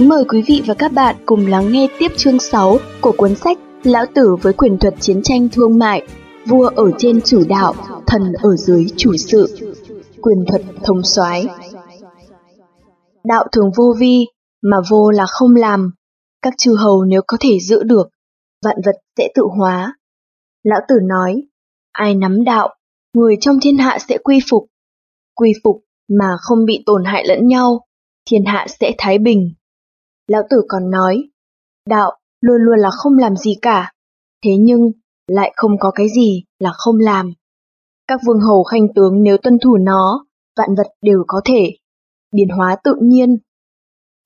Kính mời quý vị và các bạn cùng lắng nghe tiếp chương 6 của cuốn sách Lão Tử với quyền thuật chiến tranh thương mại, vua ở trên chủ đạo, thần ở dưới chủ sự, quyền thuật thông soái. Đạo thường vô vi, mà vô là không làm. Các chư hầu nếu có thể giữ được, vạn vật sẽ tự hóa. Lão Tử nói, ai nắm đạo, người trong thiên hạ sẽ quy phục. Quy phục mà không bị tổn hại lẫn nhau, thiên hạ sẽ thái bình. Lão Tử còn nói, đạo luôn luôn là không làm gì cả, thế nhưng lại không có cái gì là không làm. Các vương hầu khanh tướng nếu tuân thủ nó, vạn vật đều có thể, biến hóa tự nhiên.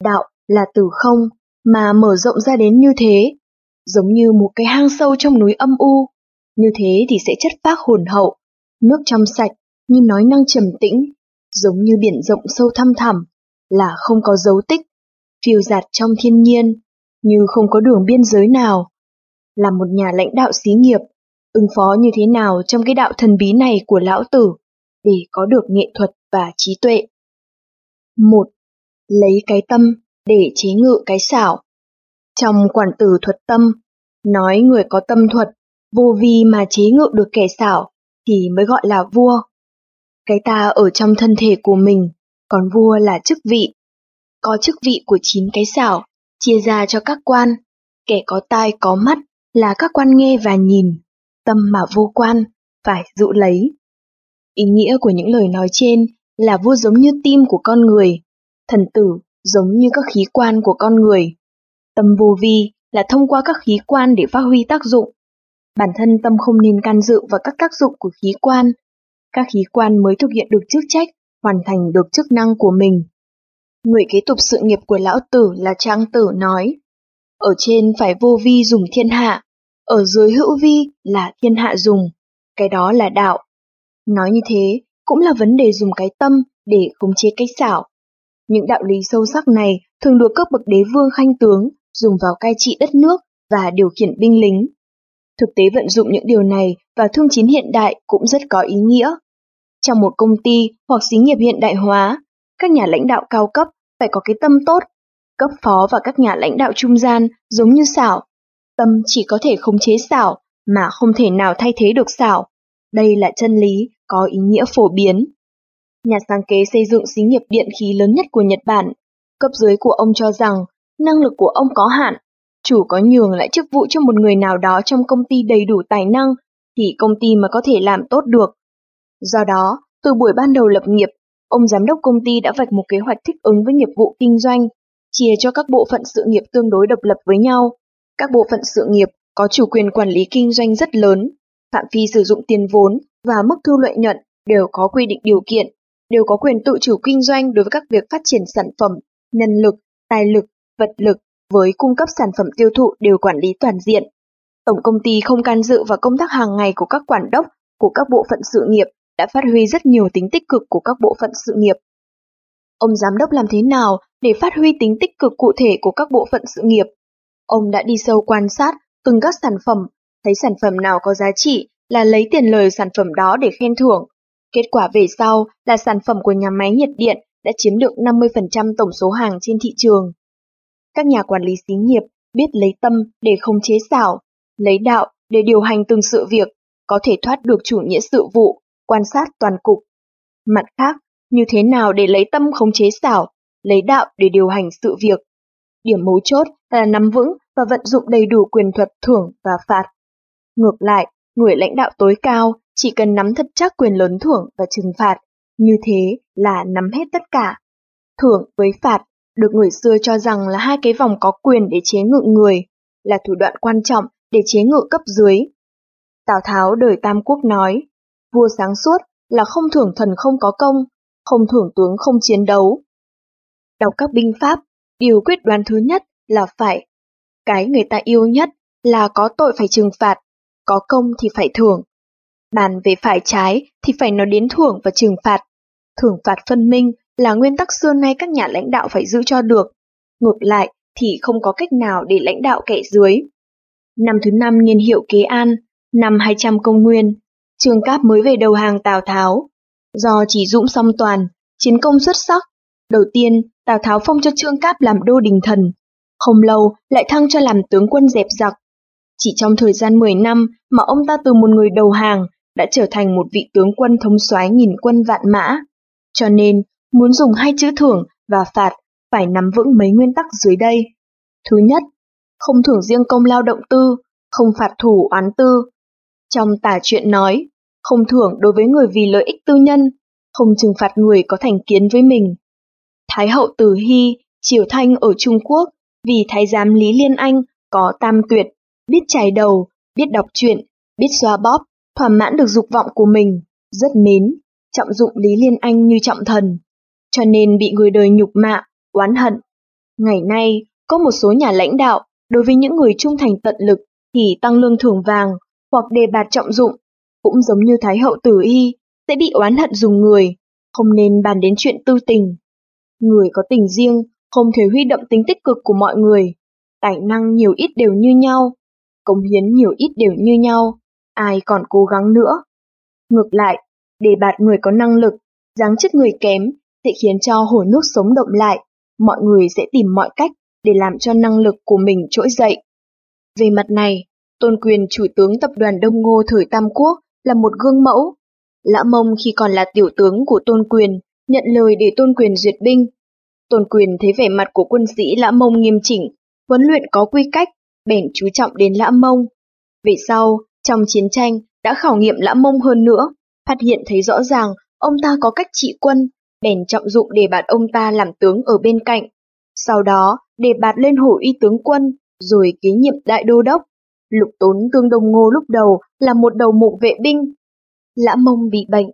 Đạo là từ không, mà mở rộng ra đến như thế, giống như một cái hang sâu trong núi âm u, như thế thì sẽ chất phác hồn hậu, nước trong sạch, như nói năng trầm tĩnh, giống như biển rộng sâu thăm thẳm, là không có dấu tích, phiêu giạt trong thiên nhiên, như không có đường biên giới nào. Là một nhà lãnh đạo xí nghiệp, ứng phó như thế nào trong cái đạo thần bí này của lão tử, để có được nghệ thuật và trí tuệ. một Lấy cái tâm để chế ngự cái xảo. Trong quản tử thuật tâm, nói người có tâm thuật, vô vi mà chế ngự được kẻ xảo, thì mới gọi là vua. Cái ta ở trong thân thể của mình, còn vua là chức vị. Có chức vị của chín cái xảo, chia ra cho các quan. Kẻ có tai có mắt là các quan nghe và nhìn, tâm mà vô quan, phải dụ lấy. Ý nghĩa của những lời nói trên là vua giống như tim của con người, thần tử giống như các khí quan của con người. Tâm vô vi là thông qua các khí quan để phát huy tác dụng. Bản thân tâm không nên can dự vào các tác dụng của khí quan. Các khí quan mới thực hiện được chức trách, hoàn thành được chức năng của mình. Người kế tục sự nghiệp của lão tử là Trang Tử nói, ở trên phải vô vi dùng thiên hạ, ở dưới hữu vi là thiên hạ dùng, cái đó là đạo. Nói như thế cũng là vấn đề dùng cái tâm để khống chế cách xảo. Những đạo lý sâu sắc này thường được các bậc đế vương khanh tướng dùng vào cai trị đất nước và điều khiển binh lính. Thực tế vận dụng những điều này vào thương chiến hiện đại cũng rất có ý nghĩa. Trong một công ty hoặc xí nghiệp hiện đại hóa, các nhà lãnh đạo cao cấp phải có cái tâm tốt. Cấp phó và các nhà lãnh đạo trung gian giống như xảo. Tâm chỉ có thể khống chế xảo mà không thể nào thay thế được xảo. Đây là chân lý có ý nghĩa phổ biến. Nhà sáng kế xây dựng xí nghiệp điện khí lớn nhất của Nhật Bản. Cấp dưới của ông cho rằng năng lực của ông có hạn. Chủ có nhường lại chức vụ cho một người nào đó trong công ty đầy đủ tài năng thì công ty mà có thể làm tốt được. Do đó, từ buổi ban đầu lập nghiệp, ông giám đốc công ty đã vạch một kế hoạch thích ứng với nghiệp vụ kinh doanh, chia cho các bộ phận sự nghiệp tương đối độc lập với nhau. Các bộ phận sự nghiệp có chủ quyền quản lý kinh doanh rất lớn, phạm vi sử dụng tiền vốn và mức thu lợi nhuận đều có quy định điều kiện, đều có quyền tự chủ kinh doanh đối với các việc phát triển sản phẩm, nhân lực, tài lực, vật lực với cung cấp sản phẩm tiêu thụ đều quản lý toàn diện. Tổng công ty không can dự vào công tác hàng ngày của các quản đốc của các bộ phận sự nghiệp đã phát huy rất nhiều tính tích cực của các bộ phận sự nghiệp. Ông giám đốc làm thế nào để phát huy tính tích cực cụ thể của các bộ phận sự nghiệp? Ông đã đi sâu quan sát từng các sản phẩm, thấy sản phẩm nào có giá trị là lấy tiền lời sản phẩm đó để khen thưởng. Kết quả về sau là sản phẩm của nhà máy nhiệt điện đã chiếm được 50% tổng số hàng trên thị trường. Các nhà quản lý xí nghiệp biết lấy tâm để không chế xảo, lấy đạo để điều hành từng sự việc, có thể thoát được chủ nghĩa sự vụ, quan sát toàn cục. Mặt khác, như thế nào để lấy tâm khống chế xảo, lấy đạo để điều hành sự việc. Điểm mấu chốt là nắm vững và vận dụng đầy đủ quyền thuật thưởng và phạt. Ngược lại, người lãnh đạo tối cao chỉ cần nắm thật chắc quyền lớn thưởng và trừng phạt, như thế là nắm hết tất cả. Thưởng với phạt được người xưa cho rằng là hai cái vòng có quyền để chế ngự người, là thủ đoạn quan trọng để chế ngự cấp dưới. Tào Tháo đời Tam Quốc nói, vua sáng suốt là không thưởng thần không có công, không thưởng tướng không chiến đấu. Đọc các binh pháp, điều quyết đoán thứ nhất là phải. Cái người ta yêu nhất là có tội phải trừng phạt, có công thì phải thưởng. Bàn về phải trái thì phải nói đến thưởng và trừng phạt. Thưởng phạt phân minh là nguyên tắc xưa nay các nhà lãnh đạo phải giữ cho được. Ngược lại thì không có cách nào để lãnh đạo kẻ dưới. Năm thứ năm niên hiệu Kế An, năm 200 công nguyên, Trương Cáp mới về đầu hàng Tào Tháo. Do chỉ dũng song toàn, chiến công xuất sắc, đầu tiên Tào Tháo phong cho Trương Cáp làm đô đình thần. Không lâu lại thăng cho làm tướng quân dẹp giặc. Chỉ trong thời gian 10 năm mà ông ta từ một người đầu hàng đã trở thành một vị tướng quân thống soái nghìn quân vạn mã. Cho nên, muốn dùng hai chữ thưởng và phạt phải nắm vững mấy nguyên tắc dưới đây. Thứ nhất, không thưởng riêng công lao động tư, không phạt thủ oán tư. Trong tả chuyện nói, không thưởng đối với người vì lợi ích tư nhân, không trừng phạt người có thành kiến với mình. Thái hậu Từ Hy, Triều Thanh ở Trung Quốc, vì thái giám Lý Liên Anh có tam tuyệt, biết chải đầu, biết đọc truyện, biết xoa bóp, thỏa mãn được dục vọng của mình, rất mến, trọng dụng Lý Liên Anh như trọng thần, cho nên bị người đời nhục mạ, oán hận. Ngày nay, có một số nhà lãnh đạo, đối với những người trung thành tận lực thì tăng lương thưởng vàng hoặc đề bạt trọng dụng, cũng giống như Thái hậu Tử Y, sẽ bị oán hận dùng người, không nên bàn đến chuyện tư tình. Người có tình riêng, không thể huy động tính tích cực của mọi người, tài năng nhiều ít đều như nhau, cống hiến nhiều ít đều như nhau, ai còn cố gắng nữa. Ngược lại, đề bạt người có năng lực, giáng chức người kém sẽ khiến cho hồ nước sống động lại, mọi người sẽ tìm mọi cách để làm cho năng lực của mình trỗi dậy. Về mặt này, Tôn Quyền chủ tướng tập đoàn Đông Ngô thời Tam Quốc là một gương mẫu. Lã Mông khi còn là tiểu tướng của Tôn Quyền, nhận lời để Tôn Quyền duyệt binh. Tôn Quyền thấy vẻ mặt của quân sĩ Lã Mông nghiêm chỉnh, huấn luyện có quy cách, bèn chú trọng đến Lã Mông. Về sau, trong chiến tranh đã khảo nghiệm Lã Mông hơn nữa, phát hiện thấy rõ ràng ông ta có cách trị quân, bèn trọng dụng để bạt ông ta làm tướng ở bên cạnh. Sau đó, để bạt lên hổ y tướng quân, rồi kế nhiệm đại đô đốc. Lục tốn tương đông ngô lúc đầu là một đầu mộ vệ binh. Lã mông bị bệnh.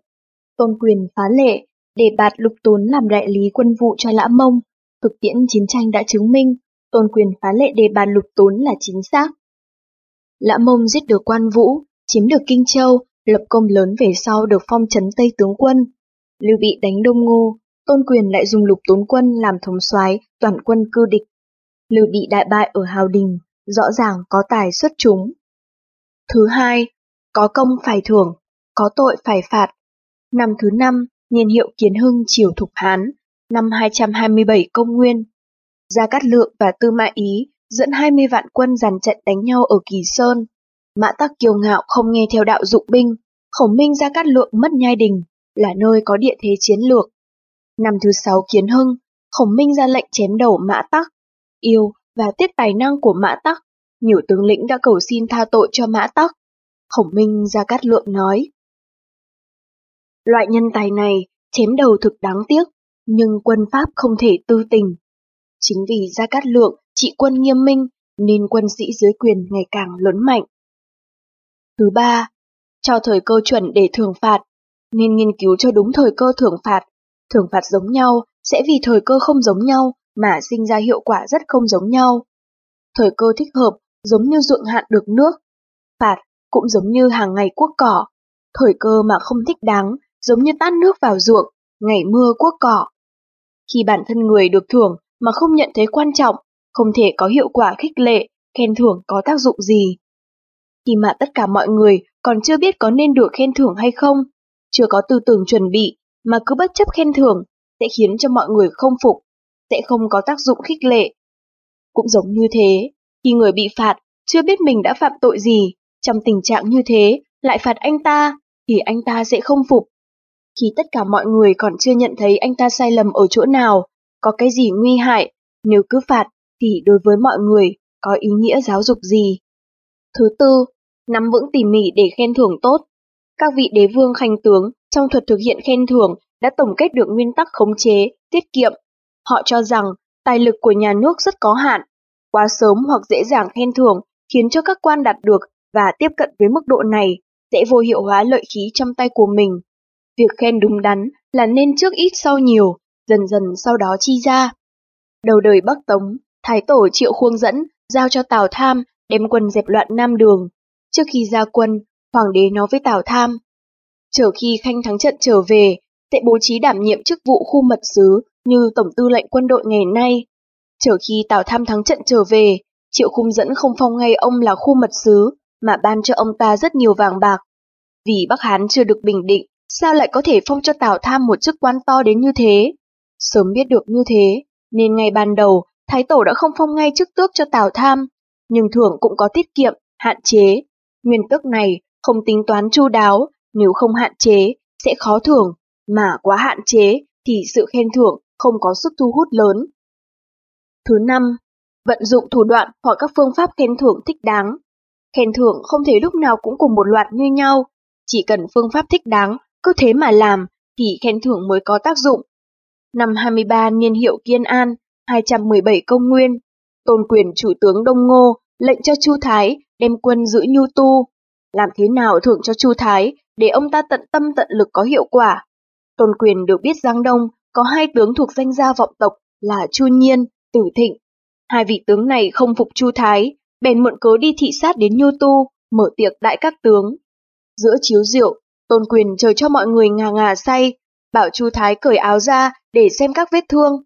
Tôn quyền phá lệ, để bạt lục tốn làm đại lý quân vụ cho lã mông. Thực tiễn chiến tranh đã chứng minh, tôn quyền phá lệ đề bạt lục tốn là chính xác. Lã mông giết được quan vũ, chiếm được Kinh Châu, lập công lớn về sau được phong trấn Tây tướng quân. Lưu Bị đánh Đông Ngô, Tôn Quyền lại dùng lục tốn quân làm thống soái toàn quân cư địch. Lưu Bị đại bại ở Hào Đình, rõ ràng có tài xuất chúng. Thứ hai, có công phải thưởng, có tội phải phạt. Năm thứ năm, niên hiệu Kiến Hưng triều Thục Hán, năm 227 công nguyên. Gia Cát Lượng và Tư Mã Ý dẫn 20 vạn quân dàn trận đánh nhau ở Kỳ Sơn. Mã Tắc kiêu ngạo không nghe theo đạo dụng binh, khổng minh Gia Cát Lượng mất nhai đình, là nơi có địa thế chiến lược. Năm thứ sáu Kiến Hưng, khổng minh ra lệnh chém đầu Mã Tắc, yêu và tiết tài năng của Mã Tắc. Nhiều tướng lĩnh đã cầu xin tha tội cho Mã Tắc. Khổng minh Gia Cát Lượng nói. Loại nhân tài này chém đầu thực đáng tiếc, nhưng quân Pháp không thể tư tình. Chính vì Gia Cát Lượng trị quân nghiêm minh nên quân sĩ dưới quyền ngày càng lớn mạnh. Thứ ba, cho thời cơ chuẩn để thưởng phạt, nên nghiên cứu cho đúng thời cơ thưởng phạt. Thưởng phạt giống nhau sẽ vì thời cơ không giống nhau mà sinh ra hiệu quả rất không giống nhau. Thời cơ thích hợp giống như ruộng hạn được nước, phạt cũng giống như hàng ngày cuốc cỏ. Thời cơ mà không thích đáng giống như tát nước vào ruộng, ngày mưa cuốc cỏ. Khi bản thân người được thưởng mà không nhận thấy quan trọng, không thể có hiệu quả khích lệ, khen thưởng có tác dụng gì. Khi mà tất cả mọi người còn chưa biết có nên được khen thưởng hay không, chưa có tư tưởng chuẩn bị mà cứ bất chấp khen thưởng sẽ khiến cho mọi người không phục, sẽ không có tác dụng khích lệ. Cũng giống như thế, khi người bị phạt chưa biết mình đã phạm tội gì, trong tình trạng như thế lại phạt anh ta thì anh ta sẽ không phục. Khi tất cả mọi người còn chưa nhận thấy anh ta sai lầm ở chỗ nào, có cái gì nguy hại, nếu cứ phạt thì đối với mọi người có ý nghĩa giáo dục gì. Thứ tư, nắm vững tỉ mỉ để khen thưởng tốt. Các vị đế vương khanh tướng trong thuật thực hiện khen thưởng đã tổng kết được nguyên tắc khống chế, tiết kiệm. Họ cho rằng tài lực của nhà nước rất có hạn, quá sớm hoặc dễ dàng khen thưởng khiến cho các quan đạt được và tiếp cận với mức độ này sẽ vô hiệu hóa lợi khí trong tay của mình. Việc khen đúng đắn là nên trước ít sau nhiều, dần dần sau đó chi ra. Đầu đời Bắc Tống, Thái Tổ Triệu Khuông dẫn, giao cho Tào Tham đem quân dẹp loạn Nam Đường. Trước khi ra quân, Hoàng đế nói với Tào Tham. Chờ khi Khanh thắng trận trở về, sẽ bố trí đảm nhiệm chức vụ khu mật sứ như Tổng tư lệnh quân đội ngày nay. Chờ khi Tào Tham thắng trận trở về, Triệu Khung dẫn không phong ngay ông là khu mật sứ, mà ban cho ông ta rất nhiều vàng bạc. Vì Bắc Hán chưa được bình định, sao lại có thể phong cho Tào Tham một chức quan to đến như thế? Sớm biết được như thế, nên ngay ban đầu Thái Tổ đã không phong ngay chức tước cho Tào Tham, nhưng thưởng cũng có tiết kiệm, hạn chế. Nguyên tước này không tính toán chu đáo, nếu không hạn chế sẽ khó thưởng, mà quá hạn chế thì sự khen thưởng không có sức thu hút lớn. Thứ năm, vận dụng thủ đoạn hoặc các phương pháp khen thưởng thích đáng. Khen thưởng không thể lúc nào cũng cùng một loạt như nhau, chỉ cần phương pháp thích đáng, cứ thế mà làm thì khen thưởng mới có tác dụng. Năm 23 niên hiệu Kiên An, 217 công nguyên, tôn quyền chủ tướng Đông Ngô lệnh cho Chu Thái đem quân giữ Nhu Tu. Làm thế nào thưởng cho Chu Thái để ông ta tận tâm tận lực có hiệu quả? Tôn quyền được biết Giang Đông có hai tướng thuộc danh gia vọng tộc là Chu Nhiên, Tử Thịnh. Hai vị tướng này không phục Chu Thái, bèn mượn cớ đi thị sát đến Nhu Tu, mở tiệc đại các tướng. Giữa chiếu rượu, Tôn Quyền chờ cho mọi người ngà ngà say, bảo Chu Thái cởi áo ra để xem các vết thương.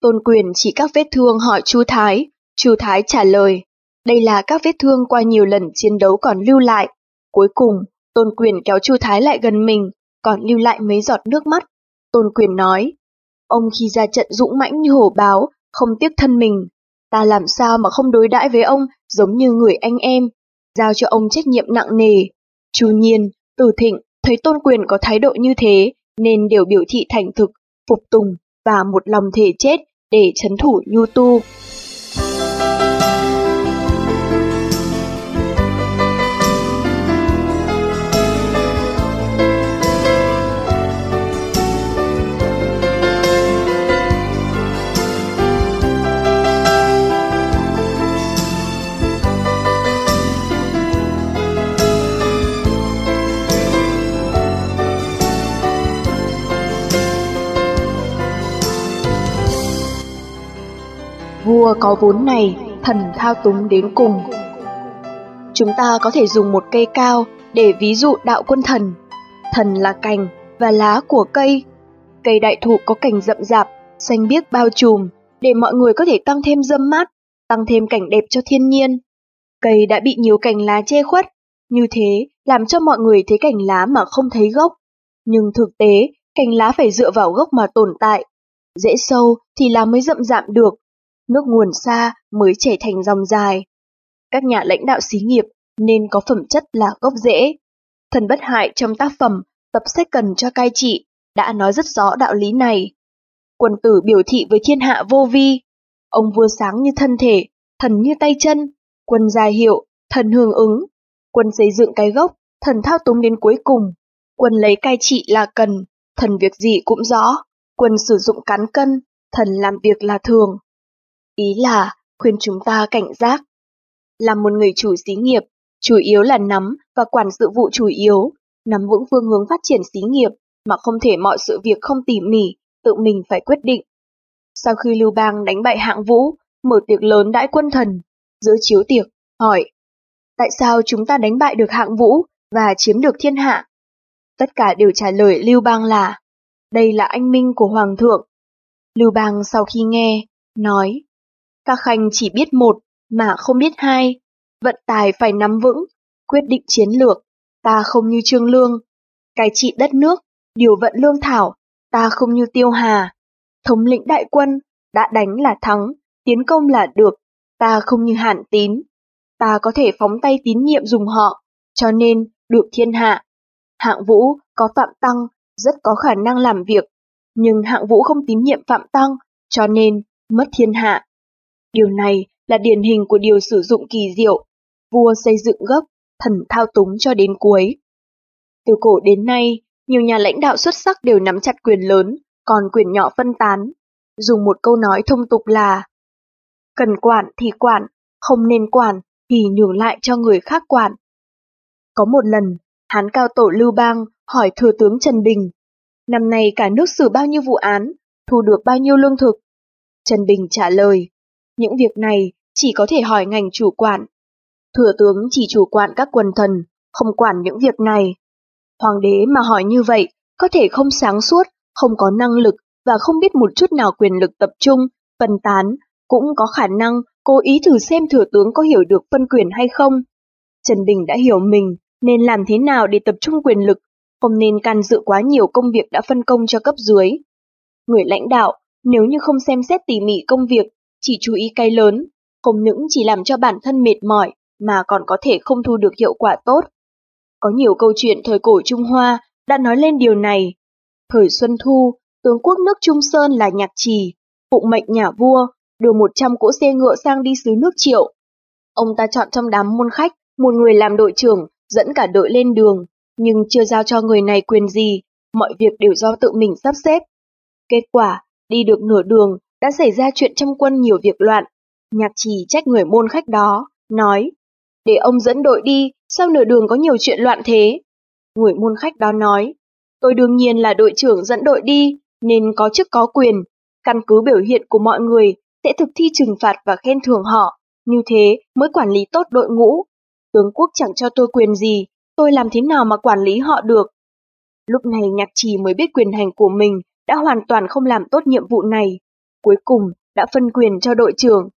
Tôn Quyền chỉ các vết thương hỏi Chu Thái, Chu Thái trả lời, đây là các vết thương qua nhiều lần chiến đấu còn lưu lại. Cuối cùng, Tôn Quyền kéo Chu Thái lại gần mình, còn lưu lại mấy giọt nước mắt. Tôn Quyền nói, ông khi ra trận dũng mãnh như hổ báo, không tiếc thân mình. Ta làm sao mà không đối đãi với ông giống như người anh em, giao cho ông trách nhiệm nặng nề. Chu Nhiên, Từ Thịnh thấy Tôn Quyền có thái độ như thế, nên đều biểu thị thành thực, phục tùng và một lòng thể chết để chấn thủ Nhu Tu. Vua có vốn này, thần thao túng đến cùng. Chúng ta có thể dùng một cây cao để ví dụ đạo quân thần. Thần là cành và lá của cây. Cây đại thụ có cành rậm rạp, xanh biếc bao trùm, để mọi người có thể tăng thêm dâm mát, tăng thêm cảnh đẹp cho thiên nhiên. Cây đã bị nhiều cành lá che khuất, như thế làm cho mọi người thấy cành lá mà không thấy gốc. Nhưng thực tế, cành lá phải dựa vào gốc mà tồn tại. Dễ sâu thì lá mới rậm rạp được, nước nguồn xa mới chảy thành dòng dài. Các nhà lãnh đạo xí nghiệp nên có phẩm chất là gốc rễ. Thần bất hại trong tác phẩm Tập sách cần cho cai trị đã nói rất rõ đạo lý này. Quân tử biểu thị với thiên hạ vô vi. Ông vua sáng như thân thể, thần như tay chân, quân dài hiệu, thần hưởng ứng. Quân xây dựng cái gốc, thần thao túng đến cuối cùng. Quân lấy cai trị là cần, thần việc gì cũng rõ. Quân sử dụng cán cân, thần làm việc là thường. Ý là khuyên chúng ta cảnh giác. Là một người chủ xí nghiệp, chủ yếu là nắm và quản sự vụ chủ yếu, nắm vững phương hướng phát triển xí nghiệp mà không thể mọi sự việc không tỉ mỉ, tự mình phải quyết định. Sau khi Lưu Bang đánh bại hạng vũ, mở tiệc lớn đãi quân thần, giữa chiếu tiệc, hỏi Tại sao chúng ta đánh bại được hạng vũ và chiếm được thiên hạ? Tất cả đều trả lời Lưu Bang là Đây là anh minh của Hoàng thượng. Lưu Bang sau khi nghe, nói các khanh chỉ biết một mà không biết hai, vận tài phải nắm vững, quyết định chiến lược, ta không như Trương Lương, cai trị đất nước, điều vận lương thảo, ta không như Tiêu Hà, thống lĩnh đại quân, đã đánh là thắng, tiến công là được, ta không như Hàn Tín, ta có thể phóng tay tín nhiệm dùng họ, cho nên được thiên hạ. Hạng Vũ có Phạm Tăng, rất có khả năng làm việc, nhưng Hạng Vũ không tín nhiệm Phạm Tăng, cho nên mất thiên hạ. Điều này là điển hình của điều sử dụng kỳ diệu, vua xây dựng gốc, thần thao túng cho đến cuối. Từ cổ đến nay, nhiều nhà lãnh đạo xuất sắc đều nắm chặt quyền lớn, còn quyền nhỏ phân tán. Dùng một câu nói thông tục là Cần quản thì quản, không nên quản thì nhường lại cho người khác quản. Có một lần, Hán cao tổ Lưu Bang hỏi thừa tướng Trần Bình, năm nay cả nước xử bao nhiêu vụ án, thu được bao nhiêu lương thực? Trần Bình trả lời, những việc này chỉ có thể hỏi ngành chủ quản. Thừa tướng chỉ chủ quản các quần thần, không quản những việc này. Hoàng đế mà hỏi như vậy, có thể không sáng suốt, không có năng lực và không biết một chút nào quyền lực tập trung, phân tán, cũng có khả năng cố ý thử xem thừa tướng có hiểu được phân quyền hay không. Trần Bình đã hiểu mình nên làm thế nào để tập trung quyền lực, không nên can dự quá nhiều công việc đã phân công cho cấp dưới. Người lãnh đạo Nếu như không xem xét tỉ mỉ công việc, chỉ chú ý cái lớn, không những chỉ làm cho bản thân mệt mỏi, mà còn có thể không thu được hiệu quả tốt. Có nhiều câu chuyện thời cổ Trung Hoa đã nói lên điều này. Thời Xuân Thu, tướng quốc nước Trung Sơn là Nhạc Trì, phụng mệnh nhà vua, đưa 100 cỗ xe ngựa sang đi xứ nước Triệu. Ông ta chọn trong đám môn khách một người làm đội trưởng, dẫn cả đội lên đường, nhưng chưa giao cho người này quyền gì, mọi việc đều do tự mình sắp xếp. Kết quả, đi được nửa đường, đã xảy ra chuyện trong quân nhiều việc loạn. Nhạc trì trách người môn khách đó, nói, để ông dẫn đội đi, sao nửa đường có nhiều chuyện loạn thế? Người môn khách đó nói, tôi đương nhiên là đội trưởng dẫn đội đi, nên có chức có quyền, căn cứ biểu hiện của mọi người sẽ thực thi trừng phạt và khen thưởng họ, như thế mới quản lý tốt đội ngũ. Tướng quốc chẳng cho tôi quyền gì, tôi làm thế nào mà quản lý họ được? Lúc này nhạc trì mới biết quyền hành của mình đã hoàn toàn không làm tốt nhiệm vụ này. Cuối cùng đã phân quyền cho đội trưởng.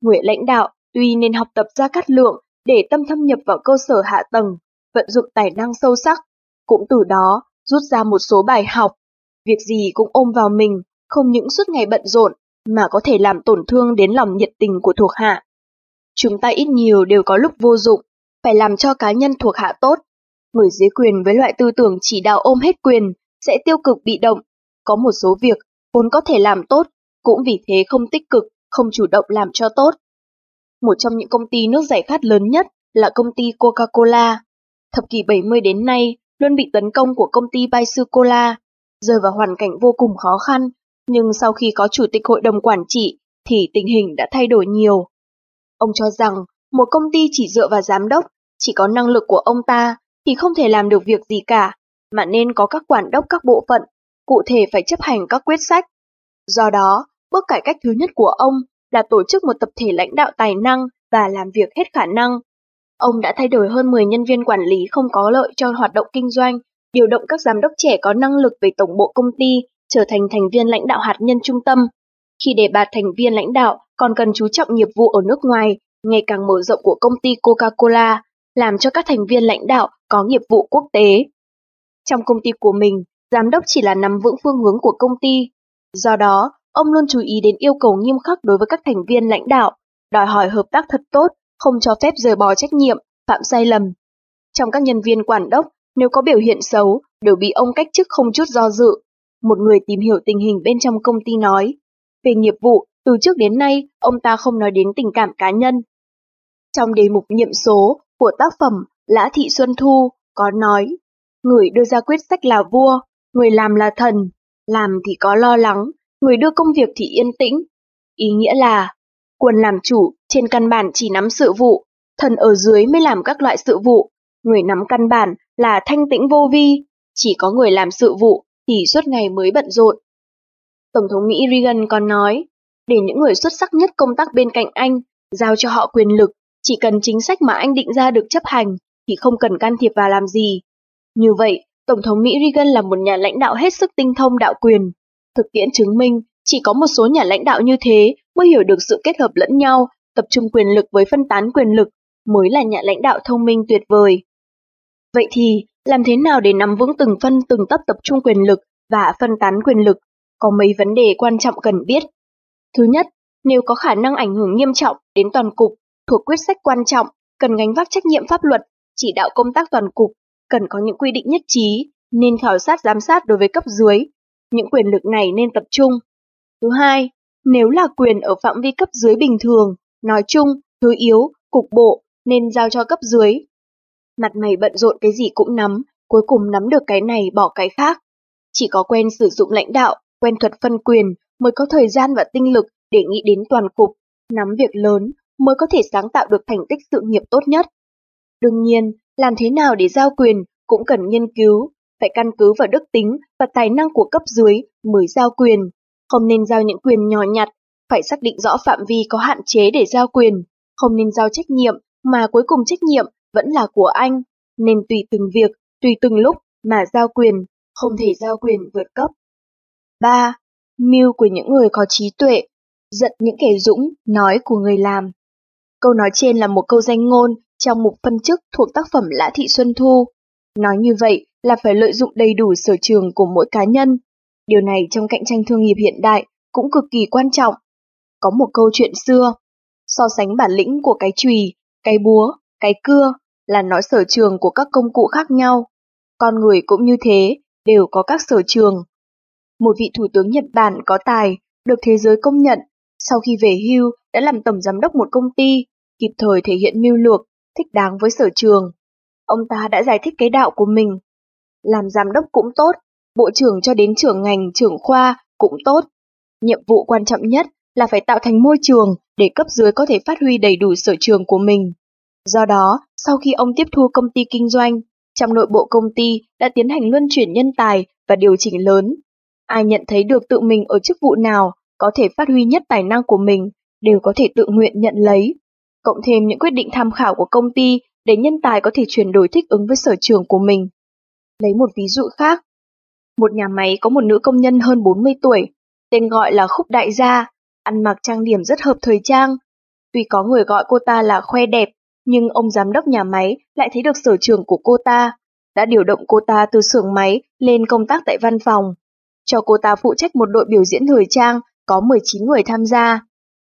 Người lãnh đạo tuy nên học tập ra cát lượng để tâm thâm nhập vào cơ sở hạ tầng, vận dụng tài năng sâu sắc, cũng từ đó rút ra một số bài học. Việc gì cũng ôm vào mình, không những suốt ngày bận rộn, mà có thể làm tổn thương đến lòng nhiệt tình của thuộc hạ. Chúng ta ít nhiều đều có lúc vô dụng, phải làm cho cá nhân thuộc hạ tốt. Người dưới quyền với loại tư tưởng chỉ đạo ôm hết quyền sẽ tiêu cực bị động. Có một số việc vốn có thể làm tốt, cũng vì thế không tích cực, không chủ động làm cho tốt. Một trong những công ty nước giải khát lớn nhất là công ty Coca-Cola. Thập kỷ 70 đến nay luôn bị tấn công của công ty Baisu Cola, rơi vào hoàn cảnh vô cùng khó khăn, nhưng sau khi có chủ tịch hội đồng quản trị thì tình hình đã thay đổi nhiều. Ông cho rằng một công ty chỉ dựa vào giám đốc, chỉ có năng lực của ông ta thì không thể làm được việc gì cả, mà nên có các quản đốc các bộ phận, cụ thể phải chấp hành các quyết sách. Do đó, bước cải cách thứ nhất của ông là tổ chức một tập thể lãnh đạo tài năng và làm việc hết khả năng. Ông đã thay đổi hơn 10 nhân viên quản lý không có lợi cho hoạt động kinh doanh, điều động các giám đốc trẻ có năng lực về tổng bộ công ty trở thành thành viên lãnh đạo hạt nhân trung tâm. Khi đề bạt thành viên lãnh đạo còn cần chú trọng nghiệp vụ ở nước ngoài, ngày càng mở rộng của công ty Coca-Cola, làm cho các thành viên lãnh đạo có nghiệp vụ quốc tế. Trong công ty của mình, giám đốc chỉ là nắm vững phương hướng của công ty. Do đó, ông luôn chú ý đến yêu cầu nghiêm khắc đối với các thành viên lãnh đạo, đòi hỏi hợp tác thật tốt, không cho phép rời bỏ trách nhiệm, phạm sai lầm. Trong các nhân viên quản đốc, nếu có biểu hiện xấu, đều bị ông cách chức không chút do dự. Một người tìm hiểu tình hình bên trong công ty nói, về nghiệp vụ, từ trước đến nay, ông ta không nói đến tình cảm cá nhân. Trong đề mục nhiệm số của tác phẩm Lã Thị Xuân Thu có nói, người đưa ra quyết sách là vua, người làm là thần, làm thì có lo lắng, người đưa công việc thì yên tĩnh. Ý nghĩa là, quân làm chủ trên căn bản chỉ nắm sự vụ, thần ở dưới mới làm các loại sự vụ, người nắm căn bản là thanh tĩnh vô vi, chỉ có người làm sự vụ thì suốt ngày mới bận rộn. Tổng thống Mỹ Reagan còn nói, để những người xuất sắc nhất công tác bên cạnh anh, giao cho họ quyền lực, chỉ cần chính sách mà anh định ra được chấp hành, thì không cần can thiệp vào làm gì. Như vậy, Tổng thống Mỹ Reagan là một nhà lãnh đạo hết sức tinh thông đạo quyền. Thực tiễn chứng minh, chỉ có một số nhà lãnh đạo như thế mới hiểu được sự kết hợp lẫn nhau, tập trung quyền lực với phân tán quyền lực, mới là nhà lãnh đạo thông minh tuyệt vời. Vậy thì, làm thế nào để nắm vững từng phân từng tấp tập trung quyền lực và phân tán quyền lực? Có mấy vấn đề quan trọng cần biết. Thứ nhất, nếu có khả năng ảnh hưởng nghiêm trọng đến toàn cục, thuộc quyết sách quan trọng, cần gánh vác trách nhiệm pháp luật, chỉ đạo công tác toàn cục, cần có những quy định nhất trí, nên khảo sát giám sát đối với cấp dưới. Những quyền lực này nên tập trung. Thứ hai, nếu là quyền ở phạm vi cấp dưới bình thường, nói chung, thứ yếu, cục bộ, nên giao cho cấp dưới. Mặt mày bận rộn cái gì cũng nắm, cuối cùng nắm được cái này bỏ cái khác. Chỉ có quen sử dụng lãnh đạo, quen thuật phân quyền mới có thời gian và tinh lực để nghĩ đến toàn cục, nắm việc lớn mới có thể sáng tạo được thành tích sự nghiệp tốt nhất. Đương nhiên, làm thế nào để giao quyền cũng cần nghiên cứu, phải căn cứ vào đức tính và tài năng của cấp dưới mới giao quyền, không nên giao những quyền nhỏ nhặt, phải xác định rõ phạm vi có hạn chế để giao quyền, không nên giao trách nhiệm mà cuối cùng trách nhiệm vẫn là của anh, nên tùy từng việc, tùy từng lúc mà giao quyền, không thể giao quyền vượt cấp. 3. Mưu của những người có trí tuệ, giận những kẻ dũng, nói của người làm. Câu nói trên là một câu danh ngôn trong mục phân chức thuộc tác phẩm Lã Thị Xuân Thu. Nói như vậy là phải lợi dụng đầy đủ sở trường của mỗi cá nhân. Điều này trong cạnh tranh thương nghiệp hiện đại cũng cực kỳ quan trọng. Có một câu chuyện xưa, so sánh bản lĩnh của cái chùy, cái búa, cái cưa là nói sở trường của các công cụ khác nhau. Con người cũng như thế, đều có các sở trường. Một vị thủ tướng Nhật Bản có tài, được thế giới công nhận, sau khi về hưu đã làm tổng giám đốc một công ty, kịp thời thể hiện mưu lược, thích đáng với sở trường. Ông ta đã giải thích cái đạo của mình. Làm giám đốc cũng tốt, bộ trưởng cho đến trưởng ngành, trưởng khoa cũng tốt. Nhiệm vụ quan trọng nhất là phải tạo thành môi trường để cấp dưới có thể phát huy đầy đủ sở trường của mình. Do đó, sau khi ông tiếp thu công ty kinh doanh, trong nội bộ công ty đã tiến hành luân chuyển nhân tài và điều chỉnh lớn. Ai nhận thấy được tự mình ở chức vụ nào có thể phát huy nhất tài năng của mình đều có thể tự nguyện nhận lấy. Cộng thêm những quyết định tham khảo của công ty để nhân tài có thể chuyển đổi thích ứng với sở trường của mình. Lấy một ví dụ khác, một nhà máy có một nữ công nhân hơn 40 tuổi, tên gọi là Khúc Đại Gia, ăn mặc trang điểm rất hợp thời trang. Tuy có người gọi cô ta là khoe đẹp, nhưng ông giám đốc nhà máy lại thấy được sở trường của cô ta, đã điều động cô ta từ xưởng máy lên công tác tại văn phòng, cho cô ta phụ trách một đội biểu diễn thời trang có 19 người tham gia.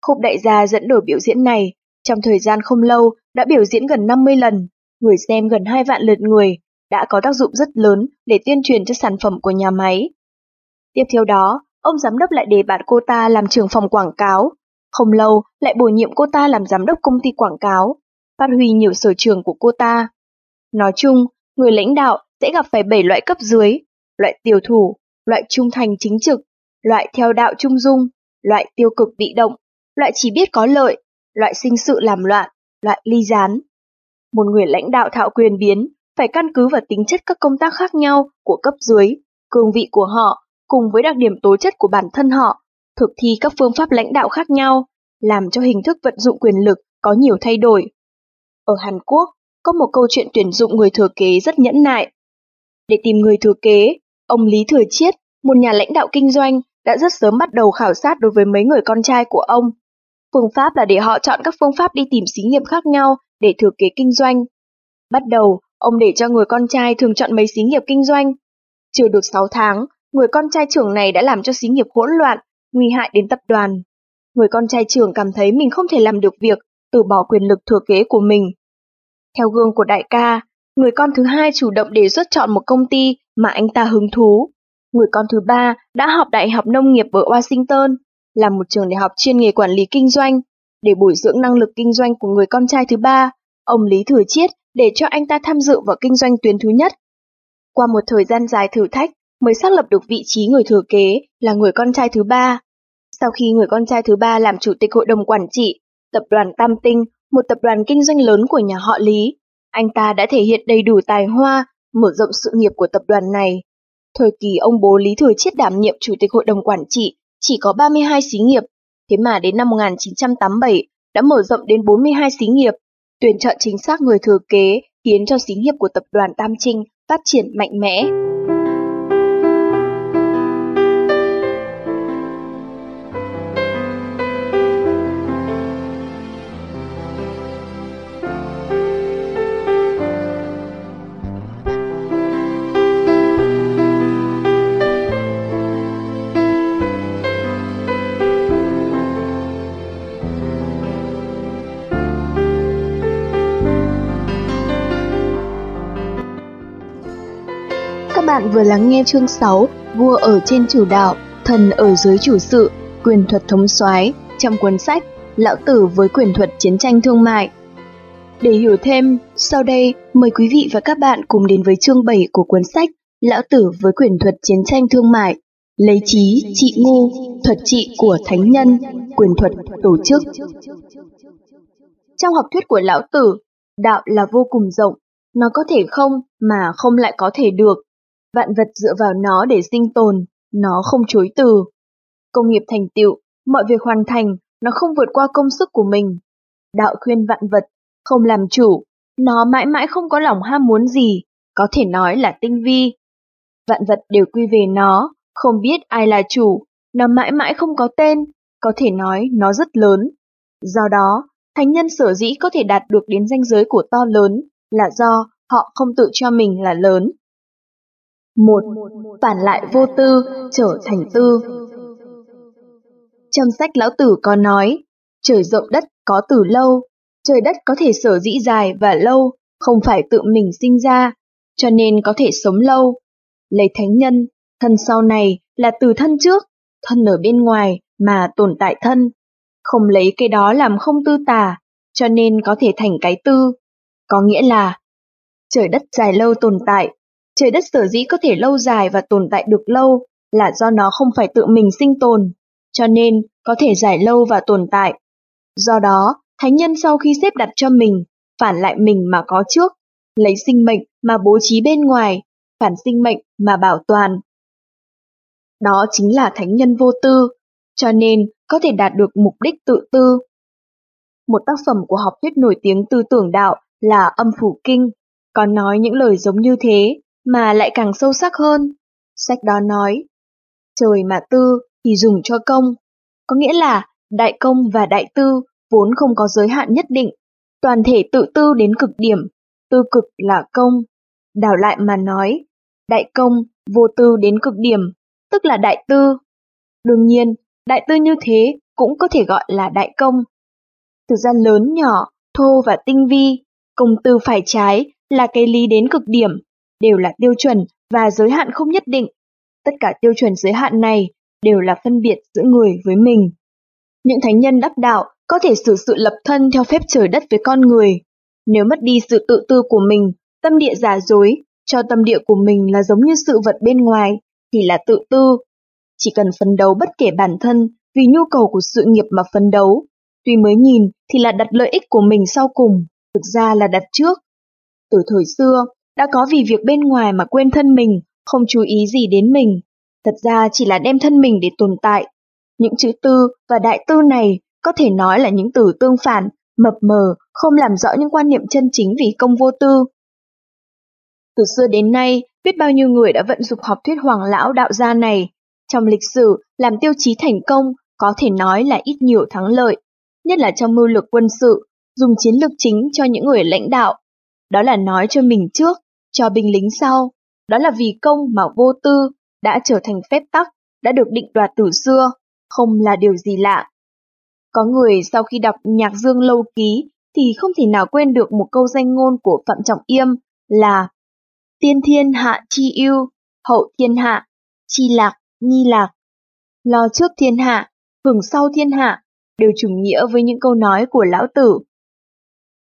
Khúc đại gia dẫn đội biểu diễn này, trong thời gian không lâu đã biểu diễn gần 50 lần, người xem gần 2 vạn lượt người, đã có tác dụng rất lớn để tuyên truyền cho sản phẩm của nhà máy. Tiếp theo đó, ông giám đốc lại đề bạt cô ta làm trưởng phòng quảng cáo. Không lâu, lại bổ nhiệm cô ta làm giám đốc công ty quảng cáo, phát huy nhiều sở trường của cô ta. Nói chung, người lãnh đạo sẽ gặp phải 7 loại cấp dưới, loại tiểu thủ, loại trung thành chính trực, loại theo đạo trung dung, loại tiêu cực bị động, loại chỉ biết có lợi, loại sinh sự làm loạn, loại ly gián. Một người lãnh đạo thạo quyền biến phải căn cứ vào tính chất các công tác khác nhau của cấp dưới, cương vị của họ, cùng với đặc điểm tố chất của bản thân họ, thực thi các phương pháp lãnh đạo khác nhau, làm cho hình thức vận dụng quyền lực có nhiều thay đổi. Ở Hàn Quốc, có một câu chuyện tuyển dụng người thừa kế rất nhẫn nại. Để tìm người thừa kế, ông Lý Thừa Chiết, một nhà lãnh đạo kinh doanh, đã rất sớm bắt đầu khảo sát đối với mấy người con trai của ông. Phương pháp là để họ chọn các phương pháp đi tìm xí nghiệp khác nhau để thừa kế kinh doanh. Bắt đầu, ông để cho người con trai thường chọn mấy xí nghiệp kinh doanh. Chưa được 6 tháng, người con trai trưởng này đã làm cho xí nghiệp hỗn loạn, nguy hại đến tập đoàn. Người con trai trưởng cảm thấy mình không thể làm được việc, từ bỏ quyền lực thừa kế của mình. Theo gương của đại ca, người con thứ hai chủ động đề xuất chọn một công ty mà anh ta hứng thú. Người con thứ ba đã học Đại học Nông nghiệp ở Washington, là một trường đại học chuyên nghề quản lý kinh doanh. Để bồi dưỡng năng lực kinh doanh của người con trai thứ ba, ông Lý Thừa Chiết để cho anh ta tham dự vào kinh doanh tuyến thứ nhất. Qua một thời gian dài thử thách, mới xác lập được vị trí người thừa kế là người con trai thứ ba. Sau khi người con trai thứ ba làm chủ tịch hội đồng quản trị, tập đoàn Tam Tinh, một tập đoàn kinh doanh lớn của nhà họ Lý, anh ta đã thể hiện đầy đủ tài hoa, mở rộng sự nghiệp của tập đoàn này. Thời kỳ ông bố Lý Thừa Chiết đảm nhiệm chủ tịch hội đồng quản trị chỉ có 32 xí nghiệp, thế mà đến năm 1987 đã mở rộng đến 42 xí nghiệp. Tuyển chọn chính xác người thừa kế khiến cho xí nghiệp của tập đoàn Tam Trinh phát triển mạnh mẽ. Vừa lắng nghe chương 6 Vua ở trên chủ đạo, thần ở dưới chủ sự, quyền thuật thống soái trong cuốn sách Lão Tử với quyền thuật chiến tranh thương mại. Để hiểu thêm, sau đây mời quý vị và các bạn cùng đến với chương 7 của cuốn sách Lão Tử với quyền thuật chiến tranh thương mại, lấy trí, trị ngu, thuật trị của thánh nhân, quyền thuật tổ chức. Trong học thuyết của Lão Tử, đạo là vô cùng rộng, nó có thể không mà không lại có thể được, Vạn vật dựa vào nó để sinh tồn, nó không chối từ. Công nghiệp thành tựu, mọi việc hoàn thành, nó không vượt qua công sức của mình. Đạo khuyên vạn vật, không làm chủ, nó mãi mãi không có lòng ham muốn gì, có thể nói là tinh vi. Vạn vật đều quy về nó, không biết ai là chủ, nó mãi mãi không có tên, có thể nói nó rất lớn. Do đó, thánh nhân sở dĩ có thể đạt được đến danh giới của to lớn là do họ không tự cho mình là lớn. Một, phản lại vô tư, trở thành tư. Trong sách lão tử có nói, trời rộng đất có từ lâu, trời đất có thể sở dĩ dài và lâu, không phải tự mình sinh ra, cho nên có thể sống lâu. Lấy thánh nhân, thân sau này là từ thân trước, thân ở bên ngoài mà tồn tại thân. Không lấy cái đó làm không tư tà, cho nên có thể thành cái tư. Có nghĩa là trời đất dài lâu tồn tại, trời đất sở dĩ có thể lâu dài và tồn tại được lâu là do nó không phải tự mình sinh tồn, cho nên có thể dài lâu và tồn tại. Do đó, thánh nhân sau khi xếp đặt cho mình, phản lại mình mà có trước, lấy sinh mệnh mà bố trí bên ngoài, phản sinh mệnh mà bảo toàn. Đó chính là thánh nhân vô tư, cho nên có thể đạt được mục đích tự tư. Một tác phẩm của học thuyết nổi tiếng tư tưởng đạo là Âm Phủ Kinh, còn nói những lời giống như thế mà lại càng sâu sắc hơn. Sách đó nói, trời mà tư thì dùng cho công, có nghĩa là đại công và đại tư vốn không có giới hạn nhất định, toàn thể tự tư đến cực điểm, tư cực là công. Đảo lại mà nói, đại công vô tư đến cực điểm, tức là đại tư. Đương nhiên, đại tư như thế cũng có thể gọi là đại công. Từ gian lớn nhỏ, thô và tinh vi, công tư phải trái là cái lý đến cực điểm, đều là tiêu chuẩn và giới hạn không nhất định. Tất cả tiêu chuẩn giới hạn này đều là phân biệt giữa người với mình. Những thánh nhân đắc đạo có thể xử sự lập thân theo phép trời đất với con người. Nếu mất đi sự tự tư của mình, tâm địa giả dối, cho tâm địa của mình là giống như sự vật bên ngoài, thì là tự tư. Chỉ cần phấn đấu bất kể bản thân vì nhu cầu của sự nghiệp mà phấn đấu. Tuy mới nhìn thì là đặt lợi ích của mình sau cùng, thực ra là đặt trước. Từ thời xưa, đã có vì việc bên ngoài mà quên thân mình, không chú ý gì đến mình. Thật ra chỉ là đem thân mình để tồn tại. Những chữ tư và đại tư này có thể nói là những từ tương phản, mập mờ, không làm rõ những quan niệm chân chính vì công vô tư. Từ xưa đến nay, biết bao nhiêu người đã vận dụng học thuyết hoàng lão đạo gia này. Trong lịch sử, làm tiêu chí thành công có thể nói là ít nhiều thắng lợi, nhất là trong mưu lược quân sự, dùng chiến lược chính cho những người lãnh đạo. Đó là nói cho mình trước, cho binh lính sau. Đó là vì công mà vô tư đã trở thành phép tắc, đã được định đoạt từ xưa, không là điều gì lạ. Có người sau khi đọc Nhạc Dương Lâu Ký thì không thể nào quên được một câu danh ngôn của Phạm Trọng Yêm là Tiên thiên hạ chi yêu, hậu thiên hạ, chi lạc, nhi lạc. Lo trước thiên hạ, hưởng sau thiên hạ, đều trùng nghĩa với những câu nói của lão tử.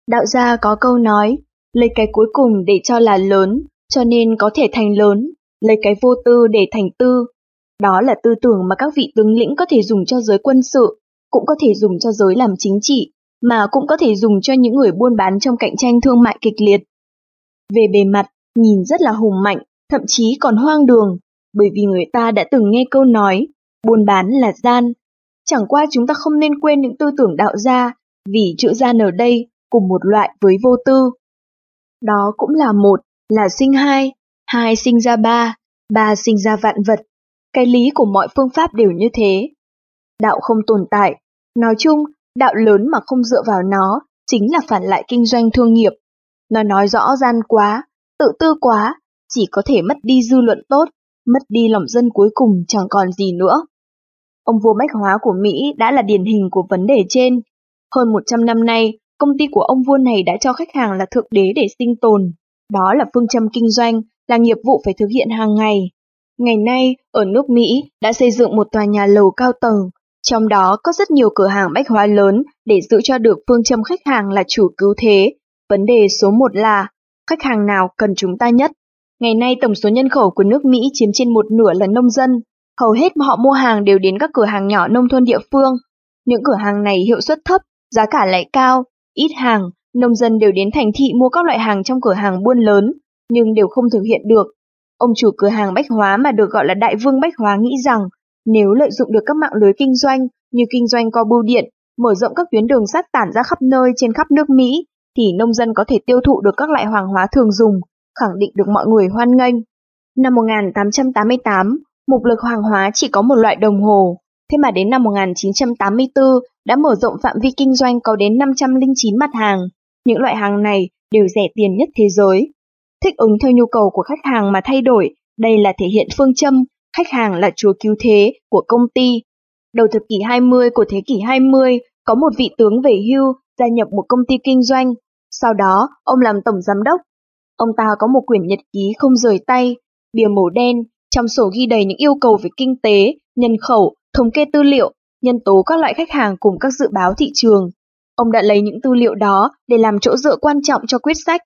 Đạo gia có câu nói, lấy cái cuối cùng để cho là lớn, cho nên có thể thành lớn, lấy cái vô tư để thành tư. Đó là tư tưởng mà các vị tướng lĩnh có thể dùng cho giới quân sự, cũng có thể dùng cho giới làm chính trị, mà cũng có thể dùng cho những người buôn bán trong cạnh tranh thương mại kịch liệt. Về bề mặt, nhìn rất là hùng mạnh, thậm chí còn hoang đường, bởi vì người ta đã từng nghe câu nói, buôn bán là gian. Chẳng qua chúng ta không nên quên những tư tưởng đạo gia, vì chữ gian ở đây cùng một loại với vô tư. Đó cũng là một, là sinh hai, hai sinh ra ba, ba sinh ra vạn vật. Cái lý của mọi phương pháp đều như thế. Đạo không tồn tại. Nói chung, đạo lớn mà không dựa vào nó chính là phản lại kinh doanh thương nghiệp. Nó nói rõ gian quá, tự tư quá, chỉ có thể mất đi dư luận tốt, mất đi lòng dân cuối cùng chẳng còn gì nữa. Ông vua bách hóa của Mỹ đã là điển hình của vấn đề trên. Hơn 100 năm nay, công ty của ông vua này đã cho khách hàng là thượng đế để sinh tồn. Đó là phương châm kinh doanh, là nghiệp vụ phải thực hiện hàng ngày. Ngày nay, ở nước Mỹ đã xây dựng một tòa nhà lầu cao tầng, trong đó có rất nhiều cửa hàng bách hóa lớn để giữ cho được phương châm khách hàng là chủ cứu thế. Vấn đề số 1 là khách hàng nào cần chúng ta nhất. Ngày nay tổng số nhân khẩu của nước Mỹ chiếm trên một nửa là nông dân. Hầu hết họ mua hàng đều đến các cửa hàng nhỏ nông thôn địa phương. Những cửa hàng này hiệu suất thấp, giá cả lại cao, ít hàng, nông dân đều đến thành thị mua các loại hàng trong cửa hàng buôn lớn, nhưng đều không thực hiện được. Ông chủ cửa hàng bách hóa mà được gọi là đại vương bách hóa nghĩ rằng nếu lợi dụng được các mạng lưới kinh doanh như kinh doanh co bưu điện, mở rộng các tuyến đường sắt tản ra khắp nơi trên khắp nước Mỹ, thì nông dân có thể tiêu thụ được các loại hàng hóa thường dùng, khẳng định được mọi người hoan nghênh. Năm 1888, mục lực hàng hóa chỉ có một loại đồng hồ, thế mà đến năm 1984 đã mở rộng phạm vi kinh doanh có đến 509 mặt hàng. Những loại hàng này đều rẻ tiền nhất thế giới. Thích ứng theo nhu cầu của khách hàng mà thay đổi, đây là thể hiện phương châm khách hàng là chúa cứu thế của công ty. Đầu thập kỷ 20 của thế kỷ 20, có một vị tướng về hưu gia nhập một công ty kinh doanh. Sau đó, ông làm tổng giám đốc. Ông ta có một quyển nhật ký không rời tay, bìa màu đen, trong sổ ghi đầy những yêu cầu về kinh tế, nhân khẩu, thống kê tư liệu, nhân tố các loại khách hàng cùng các dự báo thị trường. Ông đã lấy những tư liệu đó để làm chỗ dựa quan trọng cho quyết sách.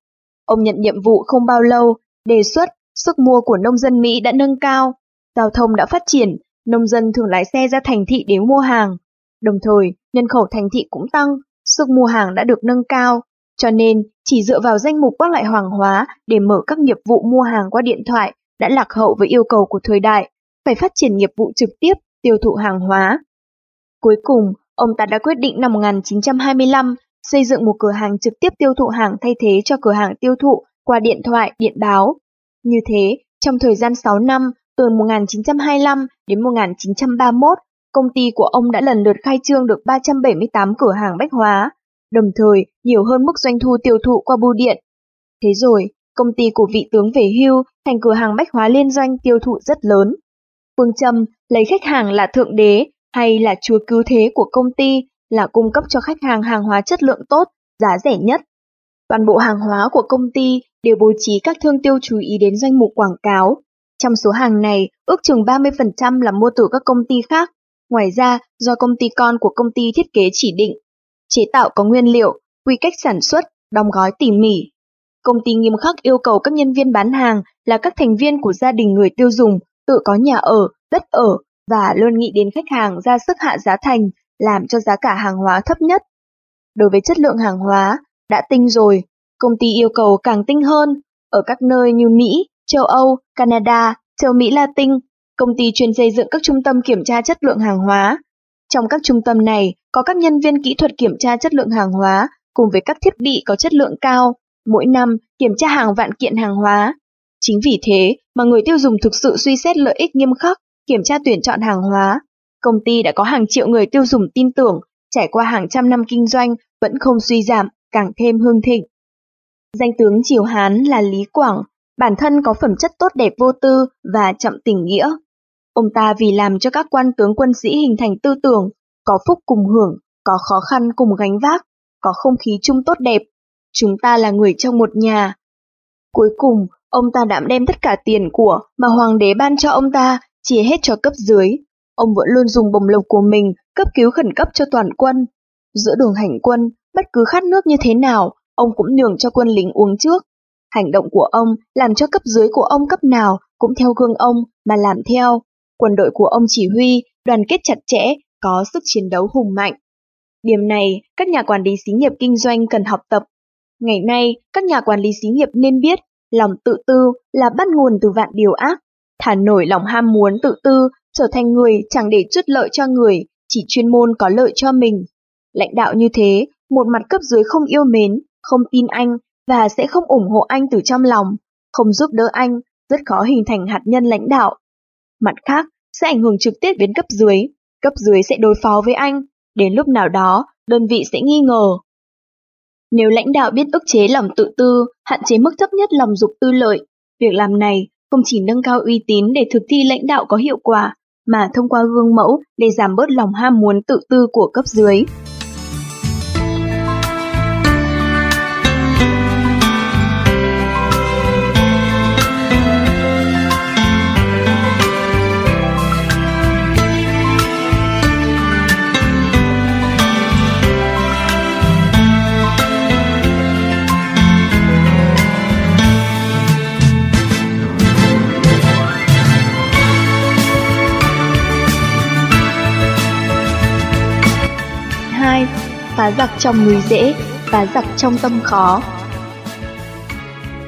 Ông nhận nhiệm vụ không bao lâu, đề xuất sức mua của nông dân Mỹ đã nâng cao, giao thông đã phát triển, nông dân thường lái xe ra thành thị để mua hàng. Đồng thời, nhân khẩu thành thị cũng tăng, sức mua hàng đã được nâng cao, cho nên chỉ dựa vào danh mục các loại hàng hóa để mở các nghiệp vụ mua hàng qua điện thoại đã lạc hậu với yêu cầu của thời đại, phải phát triển nghiệp vụ trực tiếp tiêu thụ hàng hóa. Cuối cùng, ông ta đã quyết định năm 1925 xây dựng một cửa hàng trực tiếp tiêu thụ hàng thay thế cho cửa hàng tiêu thụ qua điện thoại, điện báo. Như thế, trong thời gian 6 năm, từ 1925 đến 1931, công ty của ông đã lần lượt khai trương được 378 cửa hàng bách hóa, đồng thời nhiều hơn mức doanh thu tiêu thụ qua bưu điện. Thế rồi, công ty của vị tướng về hưu thành cửa hàng bách hóa liên doanh tiêu thụ rất lớn. Phương châm lấy khách hàng là thượng đế hay là chúa cứu thế của công ty là cung cấp cho khách hàng hàng hóa chất lượng tốt, giá rẻ nhất. Toàn bộ hàng hóa của công ty đều bố trí các thương tiêu chú ý đến danh mục quảng cáo. Trong số hàng này, ước chừng 30% là mua từ các công ty khác. Ngoài ra, do công ty con của công ty thiết kế chỉ định, chế tạo có nguyên liệu, quy cách sản xuất, đóng gói tỉ mỉ. Công ty nghiêm khắc yêu cầu các nhân viên bán hàng là các thành viên của gia đình người tiêu dùng tự có nhà ở, đất ở và luôn nghĩ đến khách hàng ra sức hạ giá thành, làm cho giá cả hàng hóa thấp nhất. Đối với chất lượng hàng hóa, đã tinh rồi, công ty yêu cầu càng tinh hơn. Ở các nơi như Mỹ, châu Âu, Canada, châu Mỹ Latin, công ty chuyên xây dựng các trung tâm kiểm tra chất lượng hàng hóa. Trong các trung tâm này có các nhân viên kỹ thuật kiểm tra chất lượng hàng hóa cùng với các thiết bị có chất lượng cao, mỗi năm kiểm tra hàng vạn kiện hàng hóa. Chính vì thế mà người tiêu dùng thực sự suy xét lợi ích nghiêm khắc, kiểm tra tuyển chọn hàng hóa. Công ty đã có hàng triệu người tiêu dùng tin tưởng, trải qua hàng trăm năm kinh doanh vẫn không suy giảm, càng thêm hương thịnh. Danh tướng Triều Hán là Lý Quảng, bản thân có phẩm chất tốt đẹp vô tư và chậm tình nghĩa. Ông ta vì làm cho các quan tướng quân sĩ hình thành tư tưởng, có phúc cùng hưởng, có khó khăn cùng gánh vác, có không khí chung tốt đẹp. Chúng ta là người trong một nhà. Cuối cùng, ông ta đảm đem tất cả tiền của mà hoàng đế ban cho ông ta, chia hết cho cấp dưới. Ông vẫn luôn dùng bồng lộc của mình cấp cứu khẩn cấp cho toàn quân. Giữa đường hành quân, bất cứ khát nước như thế nào, ông cũng nhường cho quân lính uống trước. Hành động của ông làm cho cấp dưới của ông cấp nào cũng theo gương ông mà làm theo. Quân đội của ông chỉ huy, đoàn kết chặt chẽ, có sức chiến đấu hùng mạnh. Điểm này, các nhà quản lý xí nghiệp kinh doanh cần học tập. Ngày nay, các nhà quản lý xí nghiệp nên biết lòng tự tư là bắt nguồn từ vạn điều ác. Thả nổi lòng ham muốn tự tư, trở thành người chẳng để chút lợi cho người, chỉ chuyên môn có lợi cho mình. Lãnh đạo như thế, một mặt cấp dưới không yêu mến, không tin anh và sẽ không ủng hộ anh từ trong lòng, không giúp đỡ anh, rất khó hình thành hạt nhân lãnh đạo. Mặt khác, sẽ ảnh hưởng trực tiếp đến cấp dưới, cấp dưới sẽ đối phó với anh, đến lúc nào đó, đơn vị sẽ nghi ngờ. Nếu lãnh đạo biết ức chế lòng tự tư, hạn chế mức thấp nhất lòng dục tư lợi, việc làm này không chỉ nâng cao uy tín để thực thi lãnh đạo có hiệu quả, mà thông qua gương mẫu để giảm bớt lòng ham muốn tự tư của cấp dưới. Phá giặc trong núi dễ, phá giặc trong tâm khó.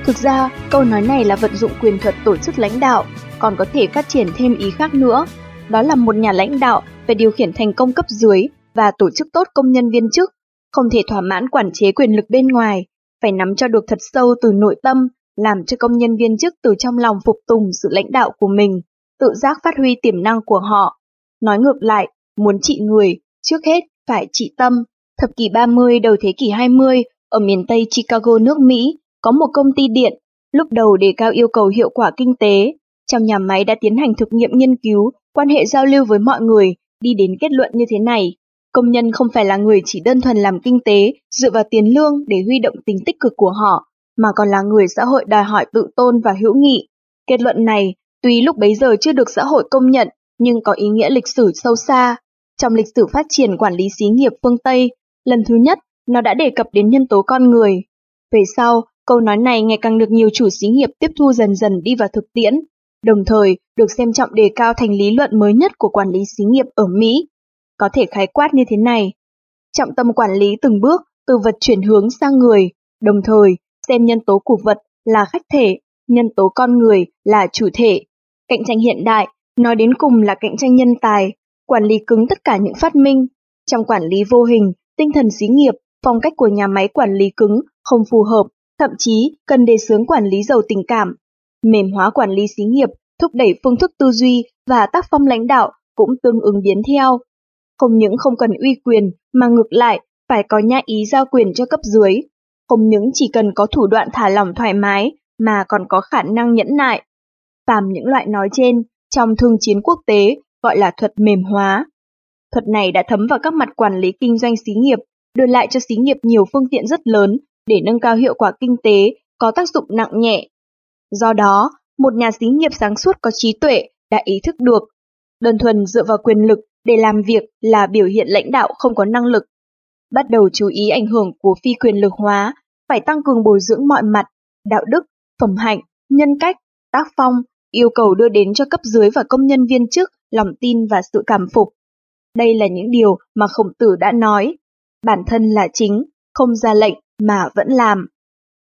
Thực ra, câu nói này là vận dụng quyền thuật tổ chức lãnh đạo, còn có thể phát triển thêm ý khác nữa. Đó là một nhà lãnh đạo phải điều khiển thành công cấp dưới và tổ chức tốt công nhân viên chức, không thể thỏa mãn quản chế quyền lực bên ngoài, phải nắm cho được thật sâu từ nội tâm, làm cho công nhân viên chức từ trong lòng phục tùng sự lãnh đạo của mình, tự giác phát huy tiềm năng của họ. Nói ngược lại, muốn trị người, trước hết phải trị tâm. Thập kỷ 30 đầu thế kỷ 20, ở miền Tây Chicago nước Mỹ, có một công ty điện, lúc đầu đề cao yêu cầu hiệu quả kinh tế. Trong nhà máy đã tiến hành thực nghiệm nghiên cứu, quan hệ giao lưu với mọi người đi đến kết luận như thế này. Công nhân không phải là người chỉ đơn thuần làm kinh tế, dựa vào tiền lương để huy động tính tích cực của họ, mà còn là người xã hội đòi hỏi tự tôn và hữu nghị. Kết luận này, tuy lúc bấy giờ chưa được xã hội công nhận, nhưng có ý nghĩa lịch sử sâu xa. Trong lịch sử phát triển quản lý xí nghiệp phương Tây, lần thứ nhất, nó đã đề cập đến nhân tố con người. Về sau, câu nói này ngày càng được nhiều chủ xí nghiệp tiếp thu dần dần đi vào thực tiễn, đồng thời được xem trọng đề cao thành lý luận mới nhất của quản lý xí nghiệp ở Mỹ. Có thể khái quát như thế này. Trọng tâm quản lý từng bước từ vật chuyển hướng sang người, đồng thời xem nhân tố của vật là khách thể, nhân tố con người là chủ thể. Cạnh tranh hiện đại, nói đến cùng là cạnh tranh nhân tài, quản lý cứng tất cả những phát minh. Trong quản lý vô hình, tinh thần xí nghiệp, phong cách của nhà máy quản lý cứng không phù hợp, thậm chí cần đề xướng quản lý giàu tình cảm. Mềm hóa quản lý xí nghiệp, thúc đẩy phương thức tư duy và tác phong lãnh đạo cũng tương ứng biến theo. Không những không cần uy quyền mà ngược lại phải có nhã ý giao quyền cho cấp dưới. Không những chỉ cần có thủ đoạn thả lỏng thoải mái mà còn có khả năng nhẫn nại. Phàm những loại nói trên, trong thương chiến quốc tế gọi là thuật mềm hóa. Thuật này đã thấm vào các mặt quản lý kinh doanh xí nghiệp, đưa lại cho xí nghiệp nhiều phương tiện rất lớn để nâng cao hiệu quả kinh tế, có tác dụng nặng nhẹ. Do đó, một nhà xí nghiệp sáng suốt có trí tuệ đã ý thức được, đơn thuần dựa vào quyền lực để làm việc là biểu hiện lãnh đạo không có năng lực. Bắt đầu chú ý ảnh hưởng của phi quyền lực hóa, phải tăng cường bồi dưỡng mọi mặt, đạo đức, phẩm hạnh, nhân cách, tác phong, yêu cầu đưa đến cho cấp dưới và công nhân viên chức lòng tin và sự cảm phục. Đây là những điều mà khổng tử đã nói. Bản thân là chính, không ra lệnh mà vẫn làm.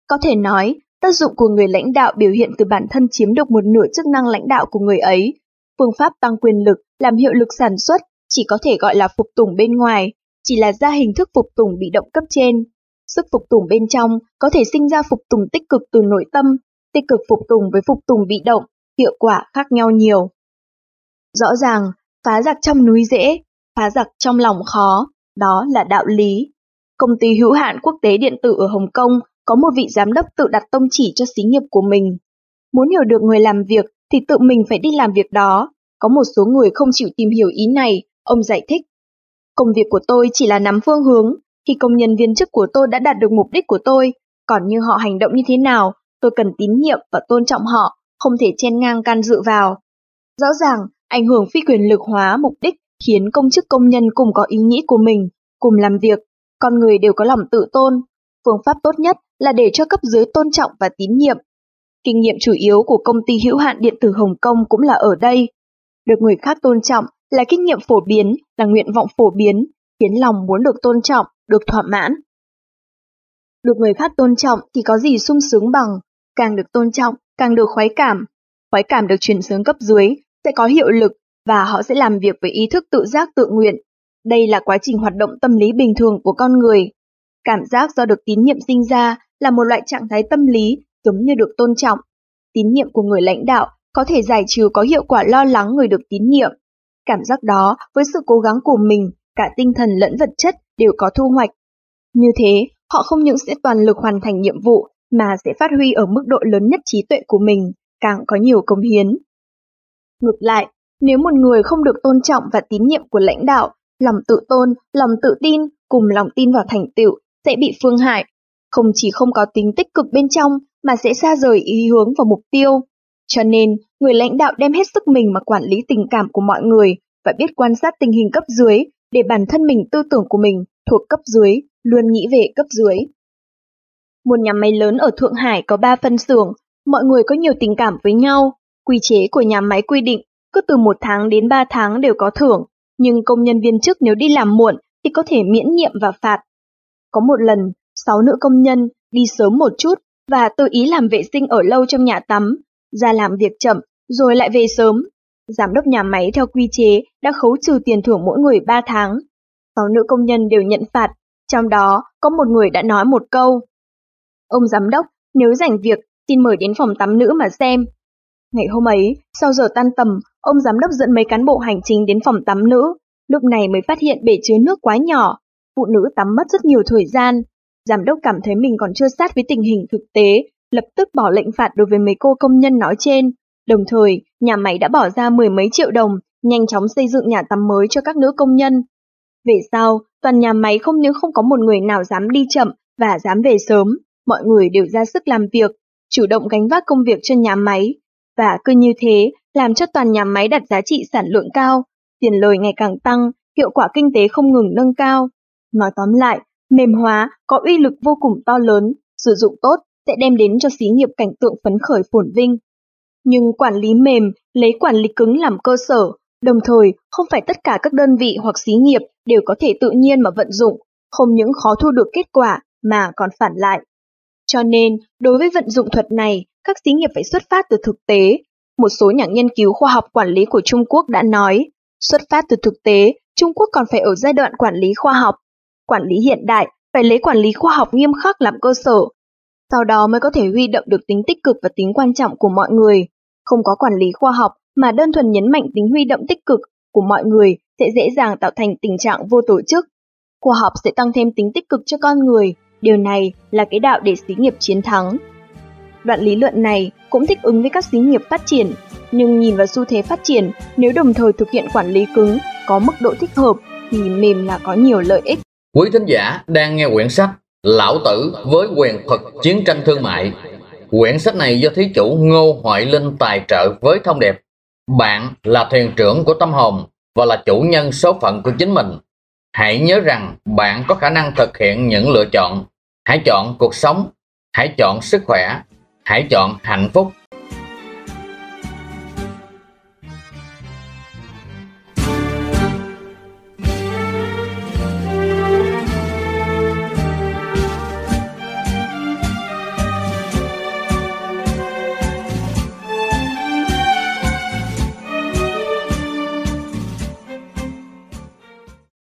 Có thể nói, tác dụng của người lãnh đạo biểu hiện từ bản thân chiếm được một nửa chức năng lãnh đạo của người ấy. Phương pháp tăng quyền lực, làm hiệu lực sản xuất chỉ có thể gọi là phục tùng bên ngoài, chỉ là ra hình thức phục tùng bị động cấp trên. Sức phục tùng bên trong có thể sinh ra phục tùng tích cực từ nội tâm, tích cực phục tùng với phục tùng bị động, hiệu quả khác nhau nhiều. Rõ ràng, phá giặc trong núi dễ, phá giặc trong lòng khó, đó là đạo lý. Công ty hữu hạn quốc tế điện tử ở Hồng Kông có một vị giám đốc tự đặt tông chỉ cho xí nghiệp của mình. Muốn hiểu được người làm việc thì tự mình phải đi làm việc đó. Có một số người không chịu tìm hiểu ý này, ông giải thích. Công việc của tôi chỉ là nắm phương hướng, khi công nhân viên chức của tôi đã đạt được mục đích của tôi, còn như họ hành động như thế nào, tôi cần tín nhiệm và tôn trọng họ, không thể chen ngang can dự vào. Rõ ràng, ảnh hưởng phi quyền lực hóa mục đích khiến công chức công nhân cùng có ý nghĩ của mình, cùng làm việc, con người đều có lòng tự tôn. Phương pháp tốt nhất là để cho cấp dưới tôn trọng và tín nhiệm. Kinh nghiệm chủ yếu của công ty hữu hạn điện tử Hồng Kông cũng là ở đây. Được người khác tôn trọng là kinh nghiệm phổ biến, là nguyện vọng phổ biến, khiến lòng muốn được tôn trọng, được thỏa mãn. Được người khác tôn trọng thì có gì sung sướng bằng, càng được tôn trọng, càng được khoái cảm. Khoái cảm được truyền xuống cấp dưới sẽ có hiệu lực và họ sẽ làm việc với ý thức tự giác tự nguyện. Đây là quá trình hoạt động tâm lý bình thường của con người. Cảm giác do được tín nhiệm sinh ra là một loại trạng thái tâm lý giống như được tôn trọng. Tín nhiệm của người lãnh đạo có thể giải trừ có hiệu quả lo lắng người được tín nhiệm. Cảm giác đó với sự cố gắng của mình, cả tinh thần lẫn vật chất đều có thu hoạch. Như thế, họ không những sẽ toàn lực hoàn thành nhiệm vụ mà sẽ phát huy ở mức độ lớn nhất trí tuệ của mình, càng có nhiều công hiến. Ngược lại, nếu một người không được tôn trọng và tín nhiệm của lãnh đạo, lòng tự tôn, lòng tự tin cùng lòng tin vào thành tựu sẽ bị phương hại. Không chỉ không có tính tích cực bên trong mà sẽ xa rời ý hướng và mục tiêu. Cho nên, người lãnh đạo đem hết sức mình mà quản lý tình cảm của mọi người và biết quan sát tình hình cấp dưới để bản thân mình tư tưởng của mình thuộc cấp dưới, luôn nghĩ về cấp dưới. Một nhà máy lớn ở Thượng Hải có 3 phân xưởng, mọi người có nhiều tình cảm với nhau. Quy chế của nhà máy quy định cứ từ một tháng đến 3 tháng đều có thưởng, nhưng công nhân viên chức nếu đi làm muộn thì có thể miễn nhiệm và phạt. Có một lần, 6 nữ công nhân đi sớm một chút và tự ý làm vệ sinh ở lâu trong nhà tắm, ra làm việc chậm rồi lại về sớm. Giám đốc nhà máy theo quy chế đã khấu trừ tiền thưởng mỗi người 3 tháng. 6 nữ công nhân đều nhận phạt, trong đó có một người đã nói một câu. Ông giám đốc, nếu rảnh việc, xin mời đến phòng tắm nữ mà xem. Ngày hôm ấy, sau giờ tan tầm, ông giám đốc dẫn mấy cán bộ hành chính đến phòng tắm nữ. Lúc này mới phát hiện bể chứa nước quá nhỏ. Phụ nữ tắm mất rất nhiều thời gian. Giám đốc cảm thấy mình còn chưa sát với tình hình thực tế, lập tức bỏ lệnh phạt đối với mấy cô công nhân nói trên. Đồng thời, nhà máy đã bỏ ra mười mấy triệu đồng nhanh chóng xây dựng nhà tắm mới cho các nữ công nhân. Về sau, toàn nhà máy không những không có một người nào dám đi chậm và dám về sớm, mọi người đều ra sức làm việc, chủ động gánh vác công việc cho nhà máy. Và cứ như thế, làm cho toàn nhà máy đặt giá trị sản lượng cao, tiền lời ngày càng tăng, hiệu quả kinh tế không ngừng nâng cao. Nói tóm lại, mềm hóa có uy lực vô cùng to lớn, sử dụng tốt sẽ đem đến cho xí nghiệp cảnh tượng phấn khởi phồn vinh. Nhưng quản lý mềm lấy quản lý cứng làm cơ sở, đồng thời không phải tất cả các đơn vị hoặc xí nghiệp đều có thể tự nhiên mà vận dụng, không những khó thu được kết quả mà còn phản lại. Cho nên, đối với vận dụng thuật này, các xí nghiệp phải xuất phát từ thực tế. Một số nhà nghiên cứu khoa học quản lý của Trung Quốc đã nói, xuất phát từ thực tế, Trung Quốc còn phải ở giai đoạn quản lý khoa học. Quản lý hiện đại phải lấy quản lý khoa học nghiêm khắc làm cơ sở, sau đó mới có thể huy động được tính tích cực và tính quan trọng của mọi người. Không có quản lý khoa học mà đơn thuần nhấn mạnh tính huy động tích cực của mọi người sẽ dễ dàng tạo thành tình trạng vô tổ chức. Khoa học sẽ tăng thêm tính tích cực cho con người, điều này là cái đạo để xí nghiệp chiến thắng. Đoạn lý luận này cũng thích ứng với các xí nghiệp phát triển, nhưng nhìn vào xu thế phát triển, nếu đồng thời thực hiện quản lý cứng có mức độ thích hợp thì mềm là có nhiều lợi ích. Quý thính giả đang nghe quyển sách Lão Tử với quyền thuật chiến tranh thương mại. Quyển sách này do thí chủ Ngô Hoại Linh tài trợ với thông điệp Bạn là thuyền trưởng của tâm hồn và là chủ nhân số phận của chính mình. Hãy nhớ rằng bạn có khả năng thực hiện những lựa chọn. Hãy chọn cuộc sống, hãy chọn sức khỏe, hãy chọn hạnh phúc.